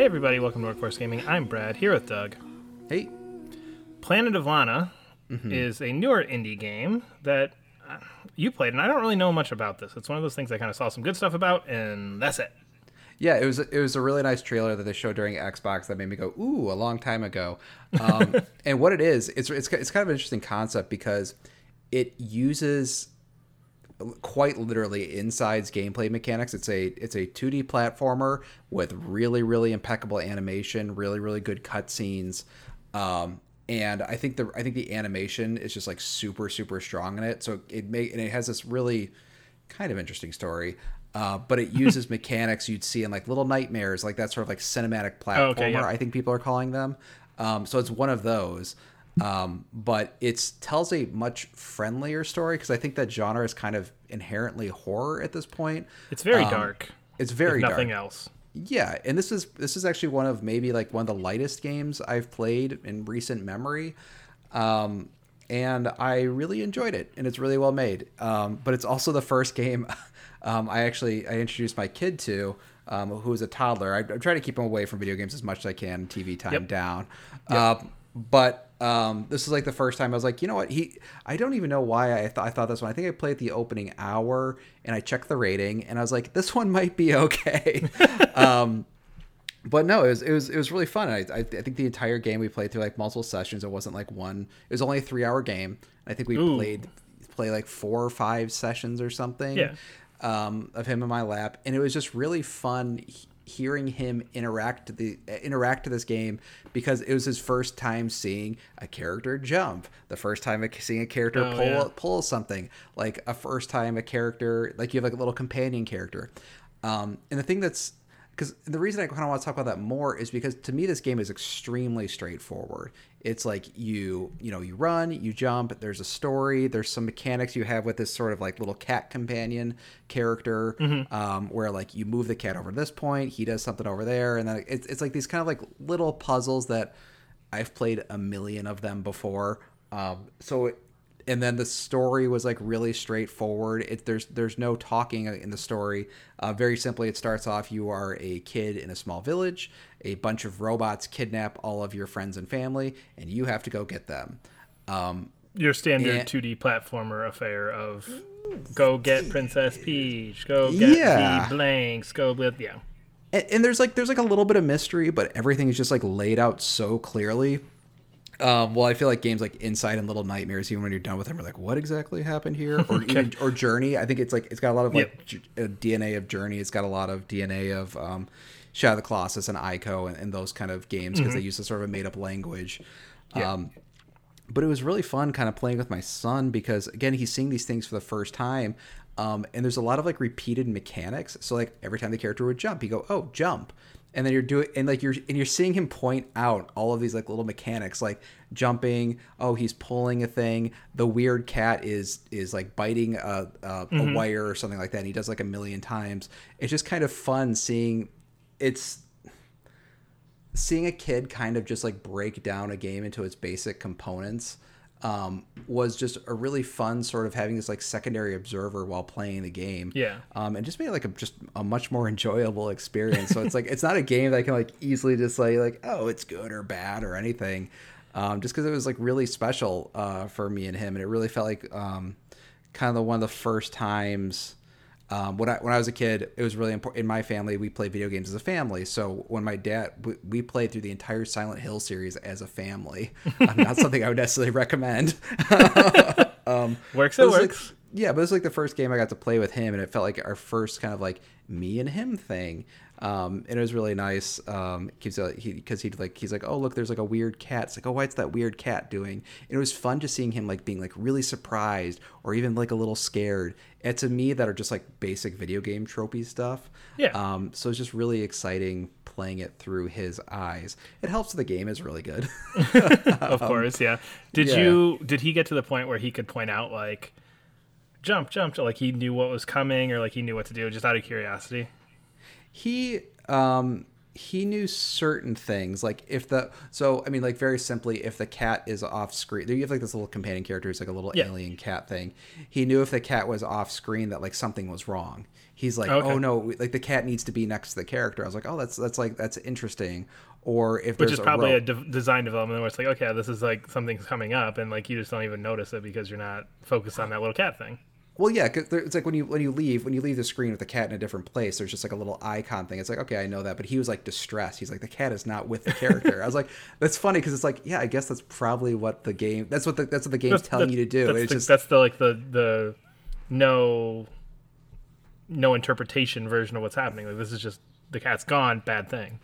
Hey everybody, welcome to Workforce Gaming. I'm Brad, here with Doug. Hey. Planet of Lana Mm-hmm. is a newer indie game that uh, you played, and I don't really know much about this. It's one of those things I kind of saw some good stuff about, and that's it. Yeah, it was it was a really nice trailer that they showed during Xbox that made me go, "Ooh, a long time ago." Um, and what it is, it's it's it's kind of an interesting concept because it uses quite literally inside's gameplay mechanics. It's a it's a 2D platformer with really really impeccable animation, really really good cutscenes. Um, and I think the I think the animation is just like super super strong in it. So it may and it has this really kind of interesting story. Uh, but it uses mechanics you'd see in like Little Nightmares, like that sort of like cinematic platformer. Oh, okay, yeah. I think people are calling them. Um, so it's one of those. Um, but it tells a much friendlier story because I think that genre is kind of inherently horror at this point. It's very Um, dark. It's very nothing dark. else. Yeah, and this is this is actually one of maybe like one of the lightest games I've played in recent memory. Um, and I really enjoyed it, and it's really well made. Um, but it's also the first game um, I actually I introduced my kid to, um, who is a toddler. I, I try to keep him away from video games as much as I can, TV time Yep. down. Um, but um, this is like the first time I was like, you know what? He, I don't even know why I, th- I thought this one. I think I played the opening hour and I checked the rating and I was like, this one might be okay. um, but no, it was it was it was really fun. I, I I think the entire game we played through like multiple sessions. It wasn't like one. It was only a three hour game. I think we Ooh. played play like four or five sessions or something. Yeah. Um, of him in my lap, and it was just really fun he- hearing him interact to the interact to this game because it was his first time seeing a character jump, the first time seeing a character Oh, pull yeah. pull something, like a first time a character like you have like a little companion character. Um, and the thing that's because the reason I kind of want to talk about that more is because to me this game is extremely straightforward. It's like you you know you run, you jump. There's a story. There's some mechanics you have with this sort of like little cat companion character, um, where like you move the cat over to this point, he does something over there, and then it's it's like these kind of like little puzzles that I've played a million of them before. Um, so it, and then the story was like really straightforward. It, there's there's no talking in the story. Uh, very simply, it starts off: you are a kid in a small village. A bunch of robots kidnap all of your friends and family, and you have to go get them. Um, Your standard Yeah. 2D platformer affair of go get Princess Peach, go get Yeah. the blanks, go with yeah. and, and there's like there's like a little bit of mystery, but everything is just like laid out so clearly. Um, well, I feel like games like Inside and Little Nightmares, even when you're done with them, are like, what exactly happened here? Or even, or Journey. I think it's like it's got a lot of like j- uh, DNA of Journey. It's got a lot of DNA of um, Shadow of the Colossus and Ico and, and those kind of games because they use a sort of a made up language. Yeah. Um, but it was really fun kind of playing with my son because again he's seeing these things for the first time um, and there's a lot of like repeated mechanics so like every time the character would jump you go oh jump and then you're doing and like you're and you're seeing him point out all of these like little mechanics like jumping oh he's pulling a thing the weird cat is is like biting a, a, a mm-hmm. wire or something like that and he does like a million times. It's just kind of fun seeing it's seeing a kid kind of just like break down a game into its basic components um, was just a really fun sort of having this like secondary observer while playing the game. Yeah. Um, and just made it like a just a much more enjoyable experience. So it's like it's not a game that I can like easily just say like oh it's good or bad or anything. Um, just because it was like really special uh, for me and him, and it really felt like um, kind of the one of the first times um, when I when I was a kid, it was really important. In my family, we played video games as a family. So when my dad, we, we played through the entire Silent Hill series as a family. Um, not something I would necessarily recommend. um, Works, but it was like- works. yeah, but it was like the first game I got to play with him, and it felt like our first kind of like me and him thing. Um, and it was really nice. Um, keeps uh, he because he'd like he's like, oh look, there's like a weird cat. It's like, oh, what's that weird cat doing? And it was fun just seeing him like being like really surprised or even like a little scared. And to me, that are just like basic video game tropey stuff. Yeah. Um, so it's just really exciting playing it through his eyes. It helps the game is really good. of course, yeah. Did Um, yeah. you did he get to the point where he could point out like jump, jump, like he knew what was coming or like he knew what to do just out of curiosity? He um he knew certain things like if the so i mean like very simply if the cat is off screen you have like this little companion character who's like a little Yeah. alien cat thing he knew if the cat was off screen that like something was wrong he's like Okay. oh no like the cat needs to be next to the character i was like oh that's that's like that's interesting or if Which is probably a, a de- design development where it's like, okay, this is like something's coming up, and like you just don't even notice it because you're not focused on that little cat thing. Well, yeah, 'cause there- it's like when you when you leave when you leave the screen with the cat in a different place. There's just like a little icon thing. It's like okay, I know that, but he was like distressed. He's like the cat is not with the character. I was like, that's funny because it's like yeah, I guess that's probably what the game. That's what the that's what the game's That's- telling that's- you to do. That's It's the, just that's the like the the no no interpretation version of what's happening. Like this is just the cat's gone, bad thing.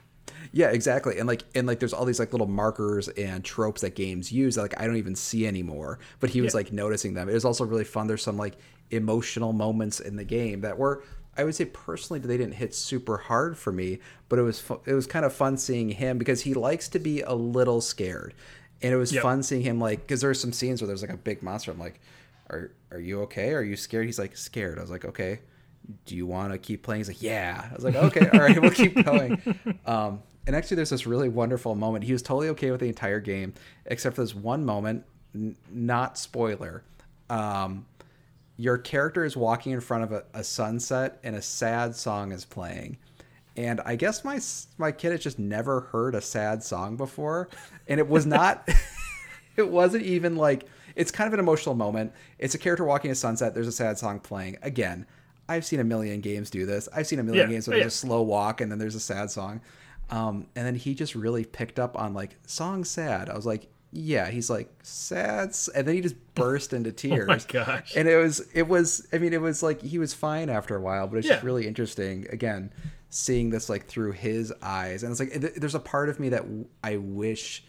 Yeah, exactly. And like and like there's all these like little markers and tropes that games use that like I don't even see anymore. But he was Yeah. like noticing them. It was also really fun. There's some like emotional moments in the game that were. I would say personally they didn't hit super hard for me, but it was fu- it was kind of fun seeing him because he likes to be a little scared, and it was Yep. fun seeing him like because there's some scenes where there's like a big monster. I'm like, are are you okay? Are you scared? He's like scared. I was like, okay. Do you want to keep playing? He's like, yeah. I was like, okay, all right, we'll keep going. Um, and actually, there's this really wonderful moment. He was totally okay with the entire game, except for this one moment, n- not spoiler. Um, your character is walking in front of a, a sunset and a sad song is playing and i guess my my kid has just never heard a sad song before and it was not it wasn't even like it's kind of an emotional moment it's a character walking a sunset there's a sad song playing again i've seen a million games do this. I've seen a million Yeah, games where yeah. there's a slow walk and then there's a sad song. Um, and then he just really picked up on like song sad. I was like yeah he's like sad and then he just burst into tears. Oh my gosh. and it was it was i mean it was like he was fine after a while but it's just really interesting again seeing this like through his eyes. And it's like th- there's a part of me that w- i wish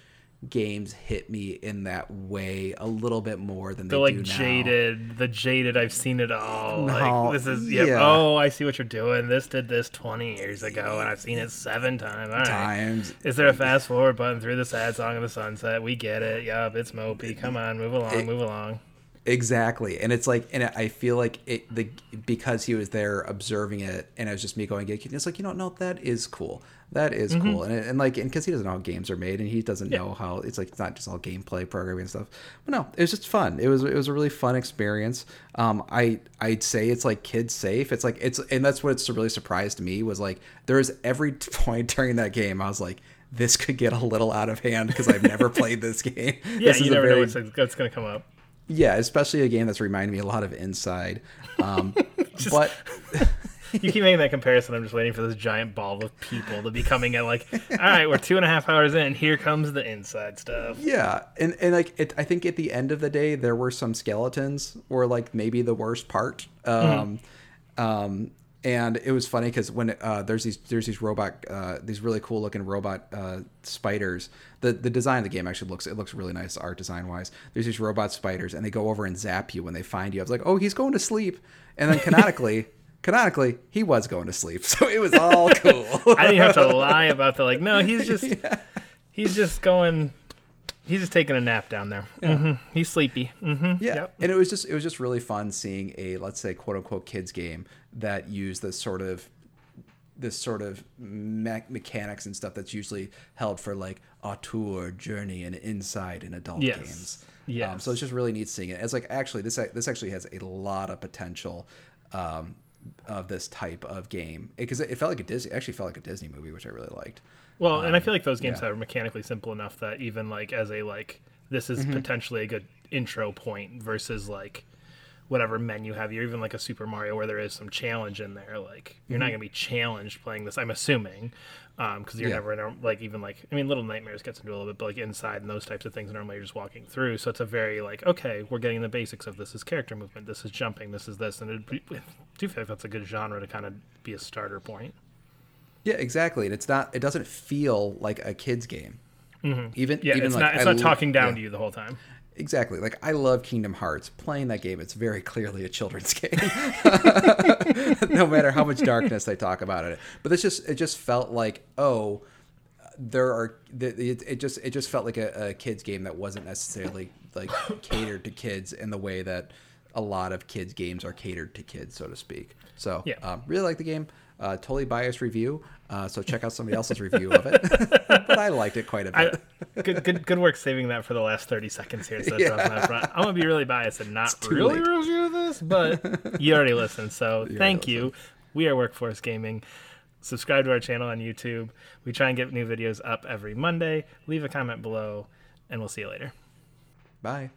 games hit me in that way a little bit more than they The like do now. jaded, the jaded. I've seen it all. No, like this is yep. yeah. Oh, I see what you're doing. This did this 20 years ago, and I've seen it seven times. All right. times Is there a fast forward button through the sad song of the sunset? We get it. Yup, it's mopey. Come on, move along, move along. Exactly, and it's like, and I feel like it the because he was there observing it, and it was just me going, it's like you know, no, that is cool, that is Mm-hmm. cool, and and like, and because he doesn't know how games are made, and he doesn't know how it's like it's not just all gameplay programming and stuff, but no, it was just fun. It was it was a really fun experience. Um, I I'd say it's like kids safe. It's like it's and that's what's really surprised me was like there was every point during that game I was like. This could get a little out of hand because I've never played this game. Yeah, This you is a never know very- what's, what's going to come up. Yeah, especially a game that's reminded me a lot of Inside. Um, but You keep making that comparison. I'm just waiting for this giant ball of people to be coming in. Like, all right, we're two and a half hours in. Here comes the inside stuff. yeah, and and like it, I think at the end of the day, there were some skeletons, were like maybe the worst part. Um, um, and it was funny because when uh, there's these there's these robot uh, these really cool looking robot uh, spiders. The the design of the game actually looks it looks really nice art design wise. There's these robot spiders and they go over and zap you when they find you. I was like, oh, he's going to sleep, and then canonically. Canonically, he was going to sleep, so it was all cool. I didn't have to lie about the like. No, he's just he's just going. He's just taking a nap down there. hmm He's sleepy. hmm Yeah, Yep. and it was just it was just really fun seeing a let's say quote unquote kids game that used this sort of this sort of me- mechanics and stuff that's usually held for like auteur, journey, and inside in adult Yes. games. Yes. Um, so it's just really neat seeing it. It's like actually this this actually has a lot of potential um, of this type of game because it, it felt like a Disney actually felt like a Disney movie, which I really liked. Well, and I um, feel like those games Um, yeah. are mechanically simple enough that even like as a like this is mm-hmm. potentially a good intro point versus like whatever menu you have you, even like a Super Mario where there is some challenge in there. Like you're not mm-hmm. gonna be challenged playing this. I'm assuming um, because you're Yeah. never in a, like even like I mean Little Nightmares gets into a little bit, but like inside and those types of things normally you're just walking through. So it's a very like okay, we're getting the basics of this is character movement, this is jumping, this is this, and it, I do feel like that's a good genre to kind of be a starter point. Yeah, exactly. And it's not it doesn't feel like a kids game. Even Mm-hmm. Yeah, even it's like not it's I not lo- talking down yeah. to you the whole time. Exactly. Like I love Kingdom Hearts. Playing that game, it's very clearly a children's game. no matter how much darkness they talk about it. But it's just it just felt like, oh, there are it, it just it just felt like a, a kids game that wasn't necessarily like catered to kids in the way that a lot of kids games are catered to kids, so to speak. So Yeah. um, really like the game. Uh, totally biased review. Uh, so check out somebody else's review of it. but I liked it quite a bit. good, good, good work saving that for the last thirty seconds here. So Yeah. up my front. I'm gonna be really biased and not really late. review this, but you already listened, so already thank you. We are Workforce Gaming. Subscribe to our channel on YouTube. We try and get new videos up every Monday. Leave a comment below, and we'll see you later. Bye.